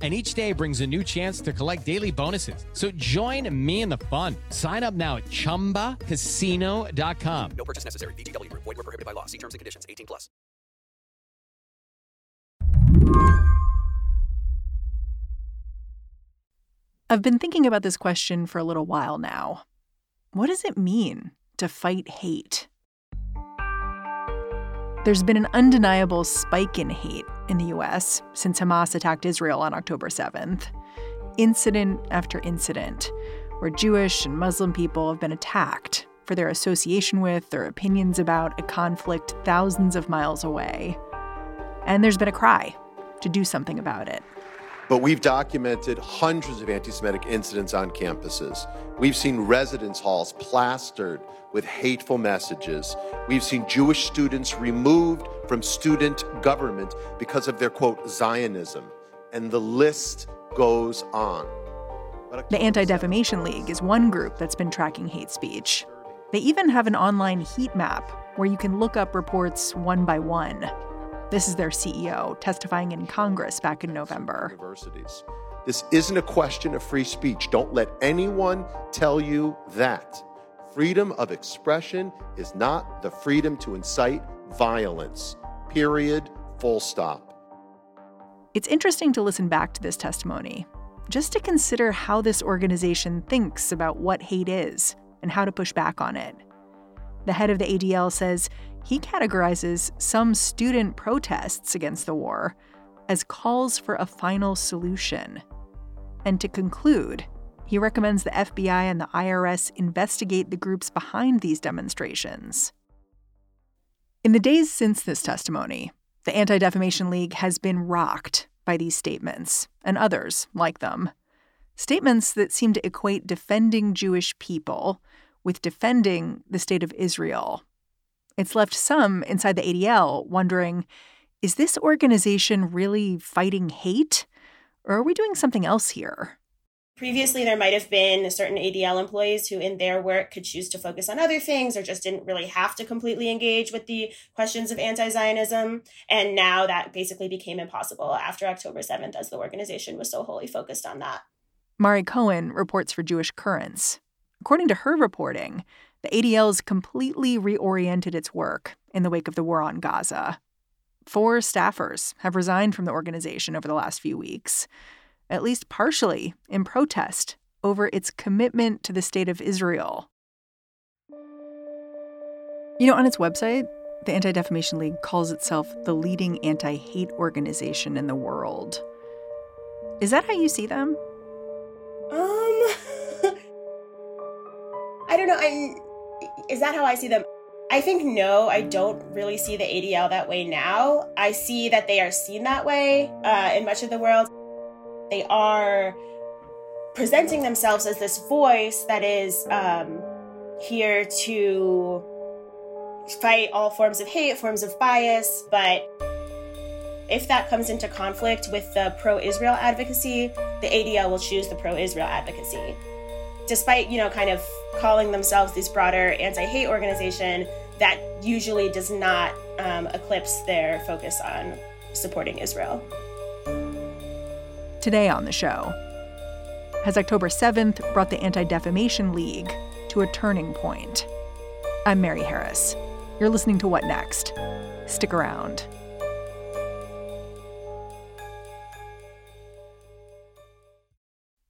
and each day brings a new chance to collect daily bonuses. So join me in the fun. Sign up now at ChumbaCasino.com. No purchase necessary. VGW. Void were prohibited by law. See terms and conditions. 18 plus. I've been thinking about this question for a little while now. What does it mean to fight hate? There's been an undeniable spike in hate in the US since Hamas attacked Israel on October 7th. Incident after incident, where Jewish and Muslim people have been attacked for their association with or opinions about a conflict thousands of miles away. And there's been a cry to do something about it. But we've documented hundreds of anti Semitic incidents on campuses. We've seen residence halls plastered with hateful messages. We've seen Jewish students removed from student government because of their quote, Zionism. And the list goes on. The Anti Defamation League is one group that's been tracking hate speech. They even have an online heat map where you can look up reports one by one. This is their CEO testifying in Congress back in November. Universities. This isn't a question of free speech. Don't let anyone tell you that. Freedom of expression is not the freedom to incite violence. Period. Full stop. It's interesting to listen back to this testimony, just to consider how this organization thinks about what hate is and how to push back on it. The head of the ADL says he categorizes some student protests against the war as calls for a final solution. And to conclude, he recommends the FBI and the IRS investigate the groups behind these demonstrations. In the days since this testimony, the Anti Defamation League has been rocked by these statements and others like them. Statements that seem to equate defending Jewish people with defending the state of Israel. It's left some inside the ADL wondering is this organization really fighting hate? Or are we doing something else here? Previously, there might have been certain ADL employees who, in their work, could choose to focus on other things or just didn't really have to completely engage with the questions of anti Zionism. And now that basically became impossible after October 7th, as the organization was so wholly focused on that. Mari Cohen reports for Jewish Currents. According to her reporting, the ADL's completely reoriented its work in the wake of the war on Gaza. Four staffers have resigned from the organization over the last few weeks, at least partially in protest over its commitment to the state of Israel. You know, on its website, the Anti Defamation League calls itself the leading anti hate organization in the world. Is that how you see them? Um, I don't know. I is that how I see them? I think no, I don't really see the ADL that way now. I see that they are seen that way uh, in much of the world. They are presenting themselves as this voice that is um, here to fight all forms of hate, forms of bias, but if that comes into conflict with the pro Israel advocacy, the ADL will choose the pro Israel advocacy. Despite, you know, kind of calling themselves this broader anti hate organization, that usually does not um, eclipse their focus on supporting Israel. Today on the show, has October 7th brought the Anti Defamation League to a turning point? I'm Mary Harris. You're listening to What Next? Stick around.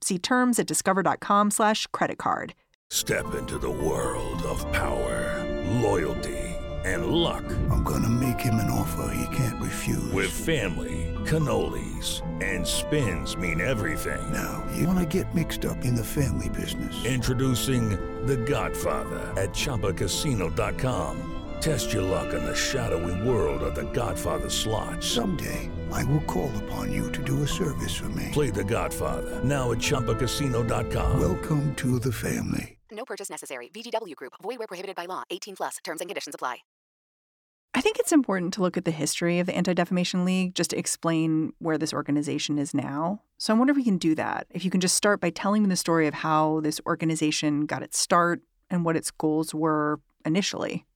See terms at discover.com/slash credit card. Step into the world of power, loyalty, and luck. I'm gonna make him an offer he can't refuse. With family, cannolis, and spins mean everything. Now, you wanna get mixed up in the family business. Introducing The Godfather at ChumbaCasino.com. Test your luck in the shadowy world of The Godfather slot. Someday, I will call upon you to do a service for me. Play The Godfather now at ChumbaCasino.com. Welcome to the family. No purchase necessary. VGW Group. Void where prohibited by law. 18 plus. Terms and conditions apply. I think it's important to look at the history of the Anti Defamation League just to explain where this organization is now. So I wonder if we can do that. If you can just start by telling me the story of how this organization got its start and what its goals were initially.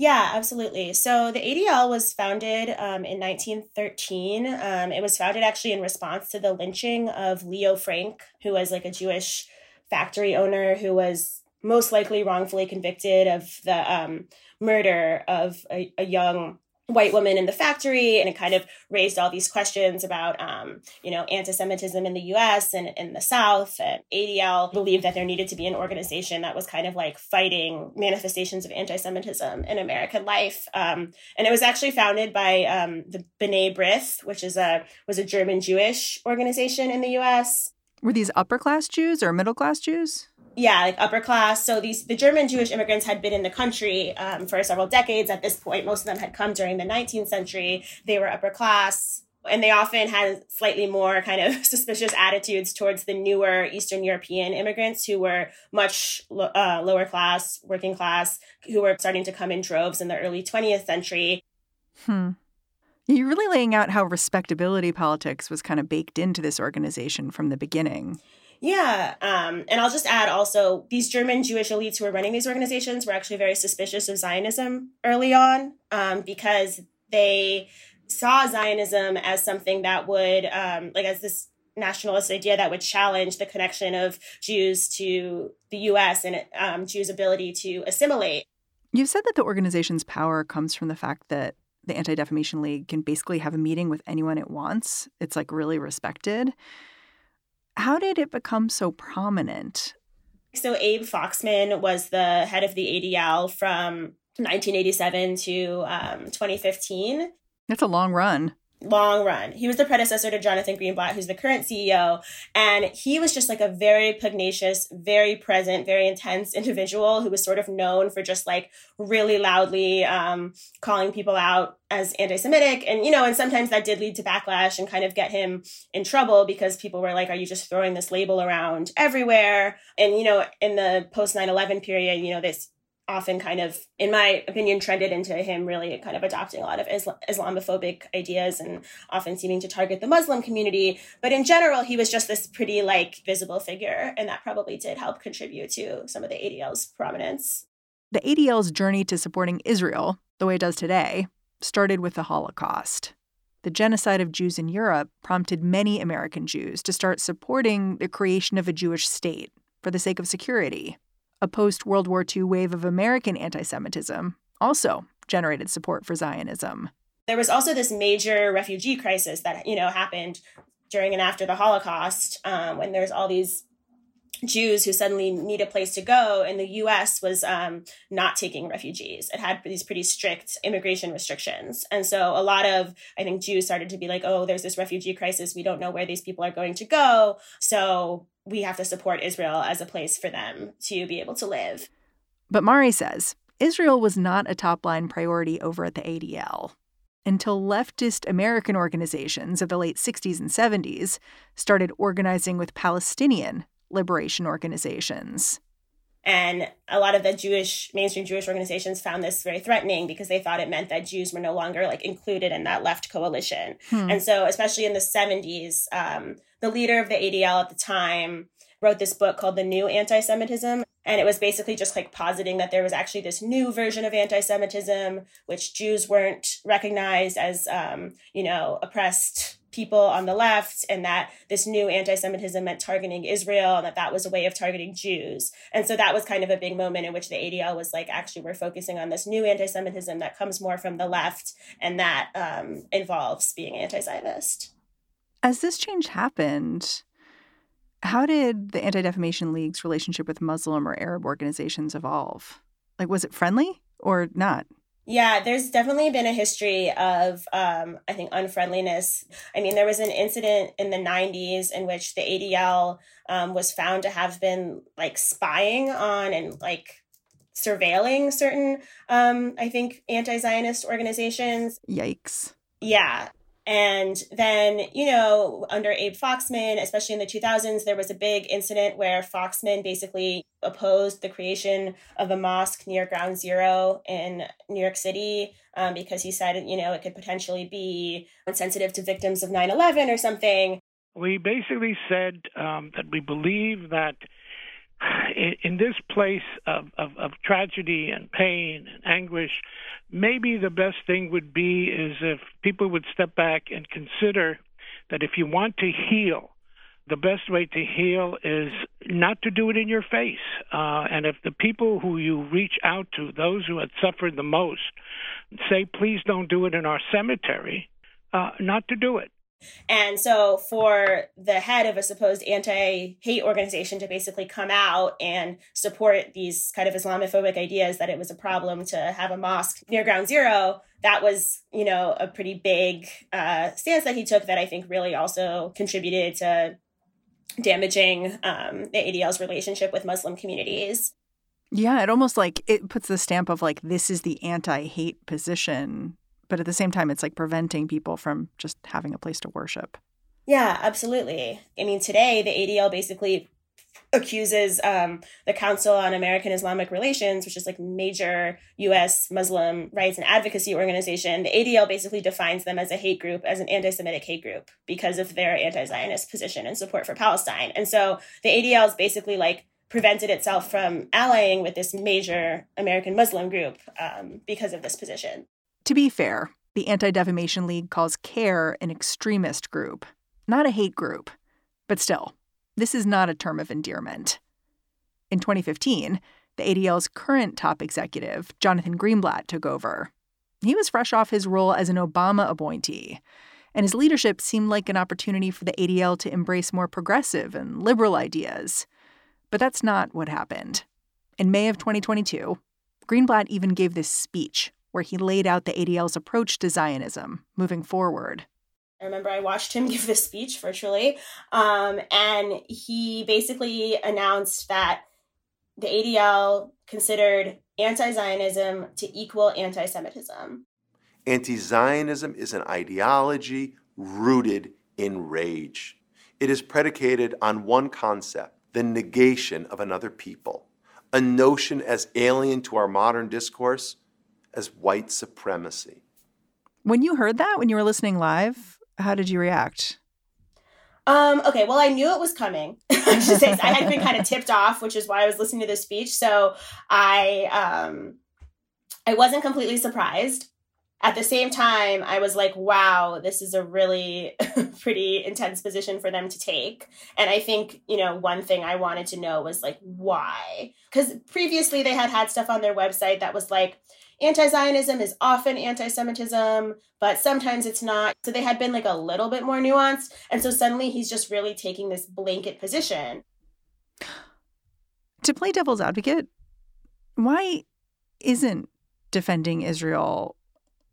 Yeah, absolutely. So the ADL was founded um, in 1913. Um, it was founded actually in response to the lynching of Leo Frank, who was like a Jewish factory owner who was most likely wrongfully convicted of the um, murder of a, a, young white woman in the factory and it kind of raised all these questions about um, you know anti-semitism in the us and in the south. And adl believed that there needed to be an organization that was kind of like fighting manifestations of anti-semitism in american life. Um, and it was actually founded by um, the b'nai b'rith which is a was a german jewish organization in the us were these upper class Jews or middle class Jews? Yeah, like upper class. So these the German Jewish immigrants had been in the country um, for several decades. At this point, most of them had come during the 19th century. They were upper class, and they often had slightly more kind of suspicious attitudes towards the newer Eastern European immigrants who were much uh, lower class, working class, who were starting to come in droves in the early 20th century. Hmm. You're really laying out how respectability politics was kind of baked into this organization from the beginning. Yeah. Um, and I'll just add also, these German Jewish elites who were running these organizations were actually very suspicious of Zionism early on um, because they saw Zionism as something that would, um, like, as this nationalist idea that would challenge the connection of Jews to the US and um, Jews' ability to assimilate. You've said that the organization's power comes from the fact that the Anti Defamation League can basically have a meeting with anyone it wants. It's like really respected. How did it become so prominent? So, Abe Foxman was the head of the ADL from 1987 to um, 2015. That's a long run long run. He was the predecessor to Jonathan Greenblatt, who's the current CEO. And he was just like a very pugnacious, very present, very intense individual who was sort of known for just like really loudly um, calling people out as anti Semitic. And, you know, and sometimes that did lead to backlash and kind of get him in trouble because people were like, are you just throwing this label around everywhere? And, you know, in the post 9 11 period, you know, this often kind of, in my opinion, trended into him really kind of adopting a lot of Islam- Islamophobic ideas and often seeming to target the Muslim community. But in general, he was just this pretty like visible figure, and that probably did help contribute to some of the ADL's prominence. The ADL's journey to supporting Israel, the way it does today, started with the Holocaust. The genocide of Jews in Europe prompted many American Jews to start supporting the creation of a Jewish state for the sake of security a post World War II wave of American anti Semitism also generated support for Zionism. There was also this major refugee crisis that you know happened during and after the Holocaust, um, when there's all these Jews who suddenly need a place to go, and the U.S. was um, not taking refugees. It had these pretty strict immigration restrictions, and so a lot of I think Jews started to be like, "Oh, there's this refugee crisis. We don't know where these people are going to go." So we have to support Israel as a place for them to be able to live. But Mari says Israel was not a top line priority over at the ADL until leftist American organizations of the late 60s and 70s started organizing with Palestinian liberation organizations. And a lot of the Jewish, mainstream Jewish organizations found this very threatening because they thought it meant that Jews were no longer like included in that left coalition. Hmm. And so, especially in the 70s, um, the leader of the ADL at the time wrote this book called The New Anti Semitism. And it was basically just like positing that there was actually this new version of anti Semitism, which Jews weren't recognized as, um, you know, oppressed people on the left, and that this new anti Semitism meant targeting Israel, and that that was a way of targeting Jews. And so that was kind of a big moment in which the ADL was like, actually, we're focusing on this new anti Semitism that comes more from the left and that um, involves being anti Zionist. As this change happened, how did the Anti Defamation League's relationship with Muslim or Arab organizations evolve? Like, was it friendly or not? Yeah, there's definitely been a history of, um, I think, unfriendliness. I mean, there was an incident in the 90s in which the ADL um, was found to have been like spying on and like surveilling certain, um, I think, anti Zionist organizations. Yikes. Yeah. And then, you know, under Abe Foxman, especially in the 2000s, there was a big incident where Foxman basically opposed the creation of a mosque near Ground Zero in New York City um, because he said, you know, it could potentially be insensitive to victims of 9 11 or something. We basically said um, that we believe that in, this place of, of, of tragedy and pain and anguish, maybe the best thing would be is if people would step back and consider that if you want to heal, the best way to heal is not to do it in your face. Uh, and if the people who you reach out to, those who had suffered the most, say, please don't do it in our cemetery, uh, not to do it. And so, for the head of a supposed anti hate organization to basically come out and support these kind of Islamophobic ideas that it was a problem to have a mosque near ground zero, that was, you know, a pretty big uh, stance that he took that I think really also contributed to damaging um, the ADL's relationship with Muslim communities. Yeah, it almost like it puts the stamp of like, this is the anti hate position but at the same time, it's like preventing people from just having a place to worship. Yeah, absolutely. I mean, today the ADL basically accuses um, the Council on American Islamic Relations, which is like major U.S. Muslim rights and advocacy organization. The ADL basically defines them as a hate group, as an anti-Semitic hate group, because of their anti-Zionist position and support for Palestine. And so the ADL is basically like prevented itself from allying with this major American Muslim group um, because of this position. To be fair, the Anti Defamation League calls CAIR an extremist group, not a hate group. But still, this is not a term of endearment. In 2015, the ADL's current top executive, Jonathan Greenblatt, took over. He was fresh off his role as an Obama appointee, and his leadership seemed like an opportunity for the ADL to embrace more progressive and liberal ideas. But that's not what happened. In May of 2022, Greenblatt even gave this speech where he laid out the ADL's approach to Zionism moving forward. I remember I watched him give this speech virtually, um, and he basically announced that the ADL considered anti Zionism to equal anti Semitism. Anti Zionism is an ideology rooted in rage. It is predicated on one concept the negation of another people, a notion as alien to our modern discourse as white supremacy. When you heard that, when you were listening live, how did you react? Um, okay, well, I knew it was coming. I should say I had been kind of tipped off, which is why I was listening to this speech. So I um I wasn't completely surprised. At the same time, I was like, wow, this is a really pretty intense position for them to take. And I think, you know, one thing I wanted to know was like, why? Because previously they had had stuff on their website that was like, anti Zionism is often anti Semitism, but sometimes it's not. So they had been like a little bit more nuanced. And so suddenly he's just really taking this blanket position. To play devil's advocate, why isn't defending Israel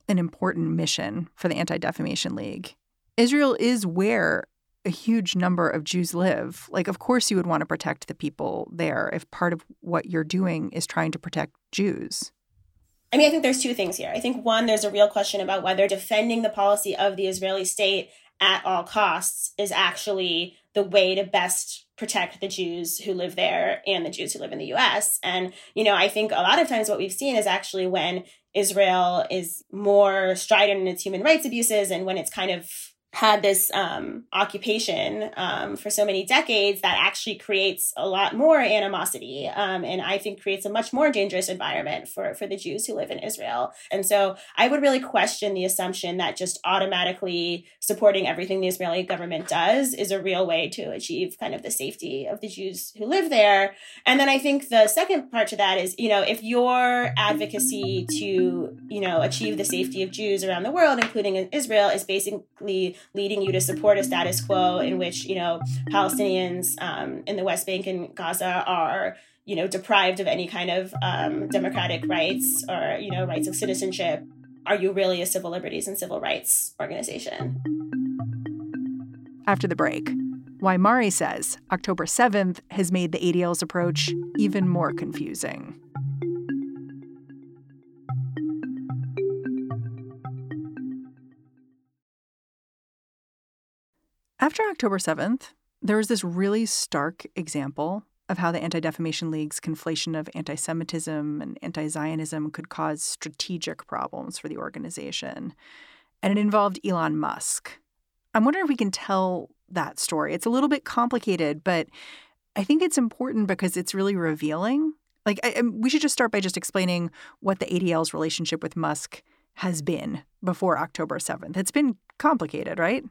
an important mission for the Anti Defamation League? Israel is where a huge number of Jews live. Like, of course, you would want to protect the people there if part of what you're doing is trying to protect Jews. I mean, I think there's two things here. I think one, there's a real question about whether defending the policy of the Israeli state at all costs is actually the way to best protect the Jews who live there and the Jews who live in the US. And, you know, I think a lot of times what we've seen is actually when Israel is more strident in its human rights abuses and when it's kind of had this um, occupation um, for so many decades that actually creates a lot more animosity um, and I think creates a much more dangerous environment for, for the Jews who live in Israel. And so I would really question the assumption that just automatically supporting everything the Israeli government does is a real way to achieve kind of the safety of the Jews who live there. And then I think the second part to that is, you know, if your advocacy to, you know, achieve the safety of Jews around the world, including in Israel, is basically leading you to support a status quo in which you know Palestinians um, in the West Bank and Gaza are you know deprived of any kind of um, democratic rights or you know rights of citizenship. Are you really a civil liberties and civil rights organization? After the break, why Mari says October 7th has made the ADL's approach even more confusing. After October 7th, there was this really stark example of how the Anti Defamation League's conflation of anti Semitism and anti Zionism could cause strategic problems for the organization. And it involved Elon Musk. I'm wondering if we can tell that story. It's a little bit complicated, but I think it's important because it's really revealing. Like, I, um, we should just start by just explaining what the ADL's relationship with Musk has been before October 7th. It's been complicated, right?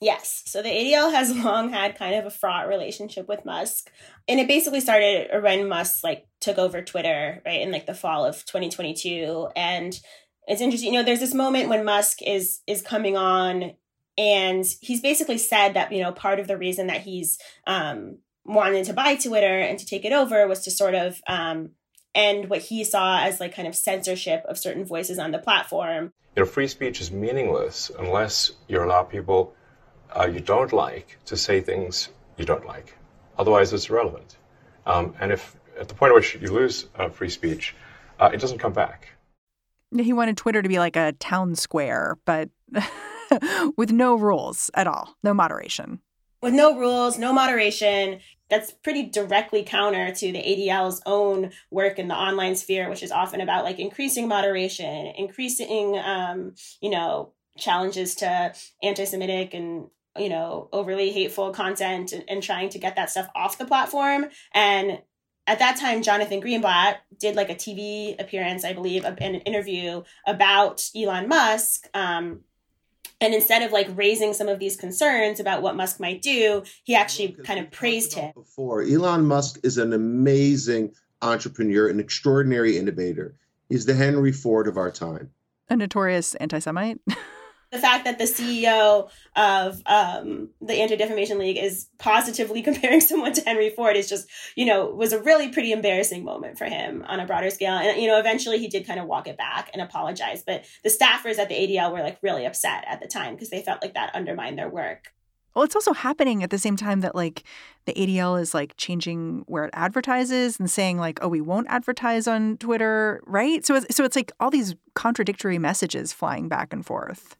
Yes. So the ADL has long had kind of a fraught relationship with Musk. And it basically started when Musk like took over Twitter, right, in like the fall of 2022. And it's interesting, you know, there's this moment when Musk is is coming on and he's basically said that, you know, part of the reason that he's um wanted to buy Twitter and to take it over was to sort of um end what he saw as like kind of censorship of certain voices on the platform. You know, free speech is meaningless unless you allow people uh, you don't like to say things you don't like. Otherwise, it's irrelevant. Um, and if at the point at which you lose uh, free speech, uh, it doesn't come back. He wanted Twitter to be like a town square, but with no rules at all, no moderation. With no rules, no moderation. That's pretty directly counter to the ADL's own work in the online sphere, which is often about like increasing moderation, increasing, um, you know, challenges to anti-Semitic and you know, overly hateful content and, and trying to get that stuff off the platform. And at that time, Jonathan Greenblatt did like a TV appearance, I believe, in an interview about Elon Musk. Um, and instead of like raising some of these concerns about what Musk might do, he actually kind of praised him. Before Elon Musk is an amazing entrepreneur, an extraordinary innovator. He's the Henry Ford of our time. A notorious anti-Semite. the fact that the CEO of um, the Anti Defamation League is positively comparing someone to Henry Ford is just, you know, was a really pretty embarrassing moment for him on a broader scale. And, you know, eventually he did kind of walk it back and apologize. But the staffers at the ADL were like really upset at the time because they felt like that undermined their work. Well, it's also happening at the same time that like the ADL is like changing where it advertises and saying like, oh, we won't advertise on Twitter, right? So so it's like all these contradictory messages flying back and forth.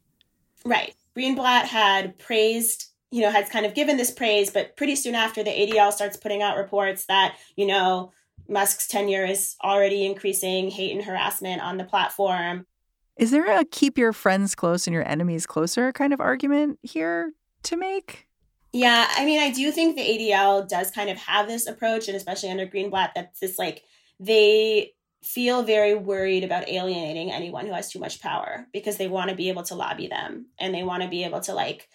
Right. Greenblatt had praised, you know, had kind of given this praise, but pretty soon after the ADL starts putting out reports that, you know, Musk's tenure is already increasing hate and harassment on the platform. Is there a keep your friends close and your enemies closer kind of argument here to make? Yeah, I mean, I do think the ADL does kind of have this approach, and especially under Greenblatt, that's this like they feel very worried about alienating anyone who has too much power because they want to be able to lobby them and they want to be able to like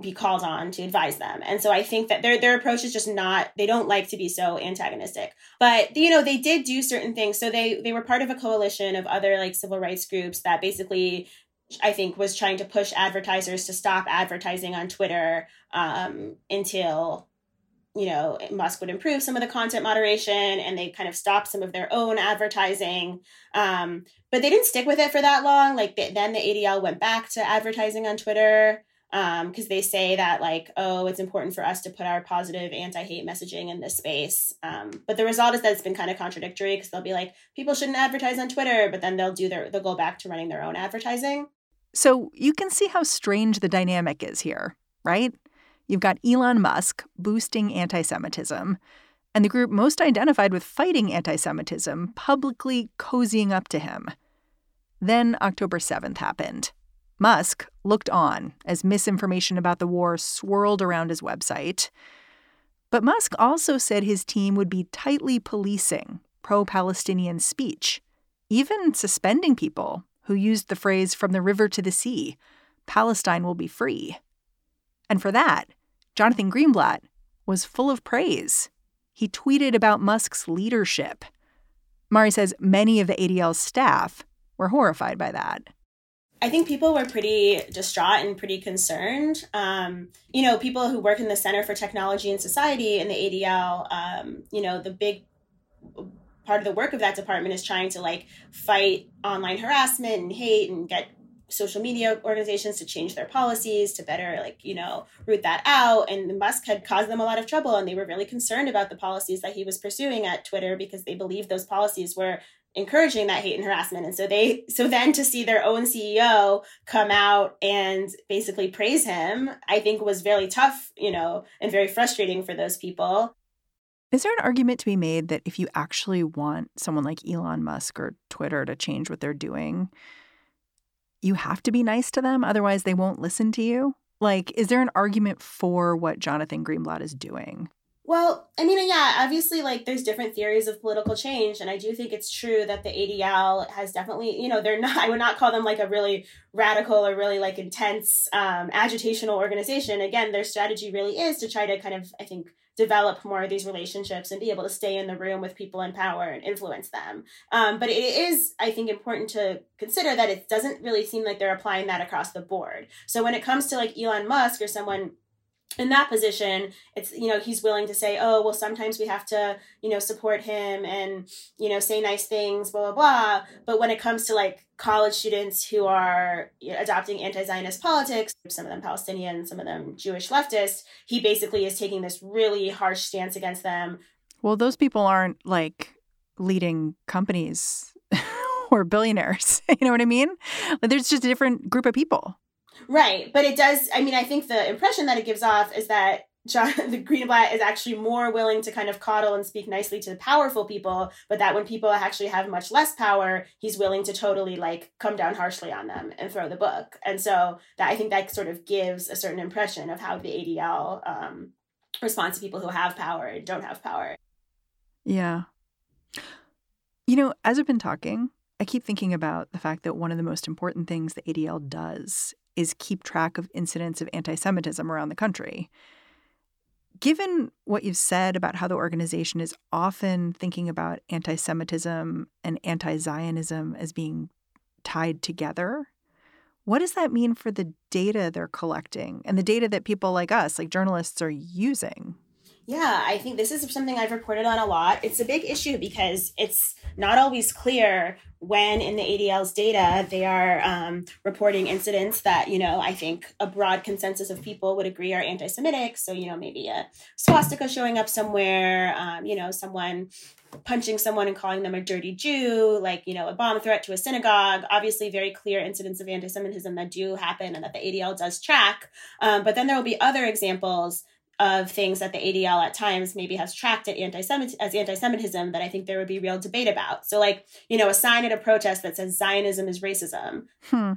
be called on to advise them. And so I think that their their approach is just not they don't like to be so antagonistic. But you know, they did do certain things. So they they were part of a coalition of other like civil rights groups that basically I think was trying to push advertisers to stop advertising on Twitter um, until you know, Musk would improve some of the content moderation and they kind of stopped some of their own advertising. Um, but they didn't stick with it for that long. Like they, then the ADL went back to advertising on Twitter because um, they say that like, oh, it's important for us to put our positive anti-hate messaging in this space. Um, but the result is that it's been kind of contradictory because they'll be like, people shouldn't advertise on Twitter, but then they'll do their they'll go back to running their own advertising. So you can see how strange the dynamic is here, right? You've got Elon Musk boosting anti Semitism, and the group most identified with fighting anti Semitism publicly cozying up to him. Then October 7th happened. Musk looked on as misinformation about the war swirled around his website. But Musk also said his team would be tightly policing pro Palestinian speech, even suspending people who used the phrase from the river to the sea Palestine will be free. And for that, Jonathan Greenblatt was full of praise. He tweeted about Musk's leadership. Mari says many of the ADL's staff were horrified by that. I think people were pretty distraught and pretty concerned. Um, you know, people who work in the Center for Technology and Society in the ADL, um, you know, the big part of the work of that department is trying to like fight online harassment and hate and get social media organizations to change their policies to better like you know root that out. And musk had caused them a lot of trouble and they were really concerned about the policies that he was pursuing at twitter because they believed those policies were encouraging that hate and harassment. And so they so then to see their own ceo come out and basically praise him i think was very tough you know and very frustrating for those people. Is there an argument to be made that if you actually want someone like elon musk or twitter to change what they're doing you have to be nice to them otherwise they won't listen to you like is there an argument for what jonathan greenblatt is doing well, I mean, yeah, obviously, like there's different theories of political change, and I do think it's true that the ADL has definitely, you know, they're not. I would not call them like a really radical or really like intense um, agitational organization. Again, their strategy really is to try to kind of, I think, develop more of these relationships and be able to stay in the room with people in power and influence them. Um, but it is, I think, important to consider that it doesn't really seem like they're applying that across the board. So when it comes to like Elon Musk or someone in that position it's you know he's willing to say oh well sometimes we have to you know support him and you know say nice things blah blah blah. But when it comes to like college students who are you know, adopting anti-zionist politics some of them palestinian some of them jewish leftists he basically is taking this really harsh stance against them. Well those people aren't like leading companies or billionaires you know what i mean? Like, there's just a different group of people Right. But it does, I mean, I think the impression that it gives off is that John the Greenblatt is actually more willing to kind of coddle and speak nicely to powerful people, but that when people actually have much less power, he's willing to totally like come down harshly on them and throw the book. And so that I think that sort of gives a certain impression of how the ADL um, responds to people who have power and don't have power. Yeah. You know, as we've been talking, I keep thinking about the fact that one of the most important things the ADL does is keep track of incidents of anti Semitism around the country. Given what you've said about how the organization is often thinking about anti Semitism and anti Zionism as being tied together, what does that mean for the data they're collecting and the data that people like us, like journalists, are using? Yeah, I think this is something I've reported on a lot. It's a big issue because it's not always clear when in the ADL's data they are um, reporting incidents that, you know, I think a broad consensus of people would agree are anti Semitic. So, you know, maybe a swastika showing up somewhere, um, you know, someone punching someone and calling them a dirty Jew, like, you know, a bomb threat to a synagogue, obviously very clear incidents of anti Semitism that do happen and that the ADL does track. Um, but then there will be other examples of things that the ADL at times maybe has tracked at anti as anti-Semitism that I think there would be real debate about. So, like, you know, a sign at a protest that says Zionism is racism, hmm.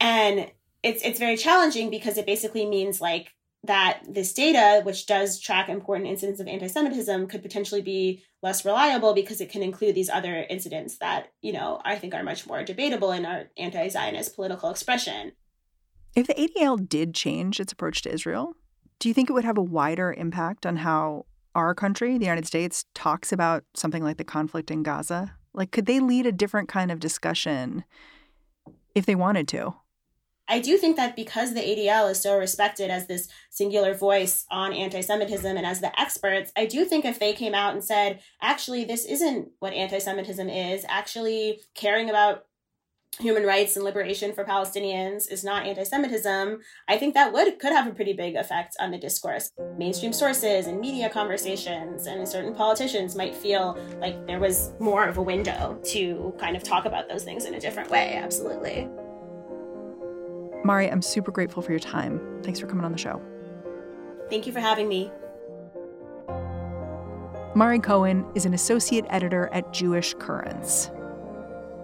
and it's it's very challenging because it basically means like that this data, which does track important incidents of anti-Semitism, could potentially be less reliable because it can include these other incidents that you know I think are much more debatable in our anti-Zionist political expression. If the ADL did change its approach to Israel, do you think it would have a wider impact on how our country, the United States, talks about something like the conflict in Gaza? Like, could they lead a different kind of discussion if they wanted to? I do think that because the ADL is so respected as this singular voice on anti Semitism and as the experts, I do think if they came out and said, actually, this isn't what anti Semitism is, actually caring about human rights and liberation for Palestinians is not anti-Semitism, I think that would could have a pretty big effect on the discourse. Mainstream sources and media conversations and certain politicians might feel like there was more of a window to kind of talk about those things in a different way. Absolutely. Mari, I'm super grateful for your time. Thanks for coming on the show. Thank you for having me. Mari Cohen is an associate editor at Jewish Currents.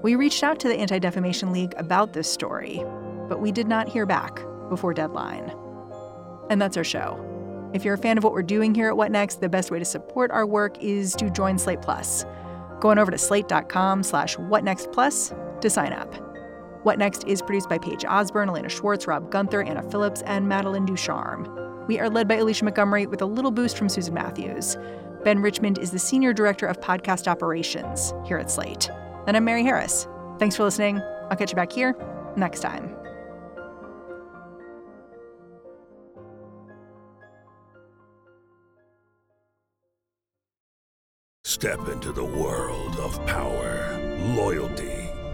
We reached out to the Anti Defamation League about this story. but we did not hear back before deadline. And that's our show. If you're a fan of what we're doing here at What Next, the best way to support our work is to join Slate Plus. Going over to slate.com slash whatnextplus to sign up. What Next is produced by Paige Osborne, Elena Schwartz, Rob Gunther, Anna Phillips, and Madeline Ducharme. We are led by Alicia Montgomery with a little boost from Susan Matthews. Ben Richmond is the Senior Director of Podcast Operations here at Slate. And I'm Mary Harris. Thanks for listening. I'll catch you back here next time. Step into the world of power, loyalty,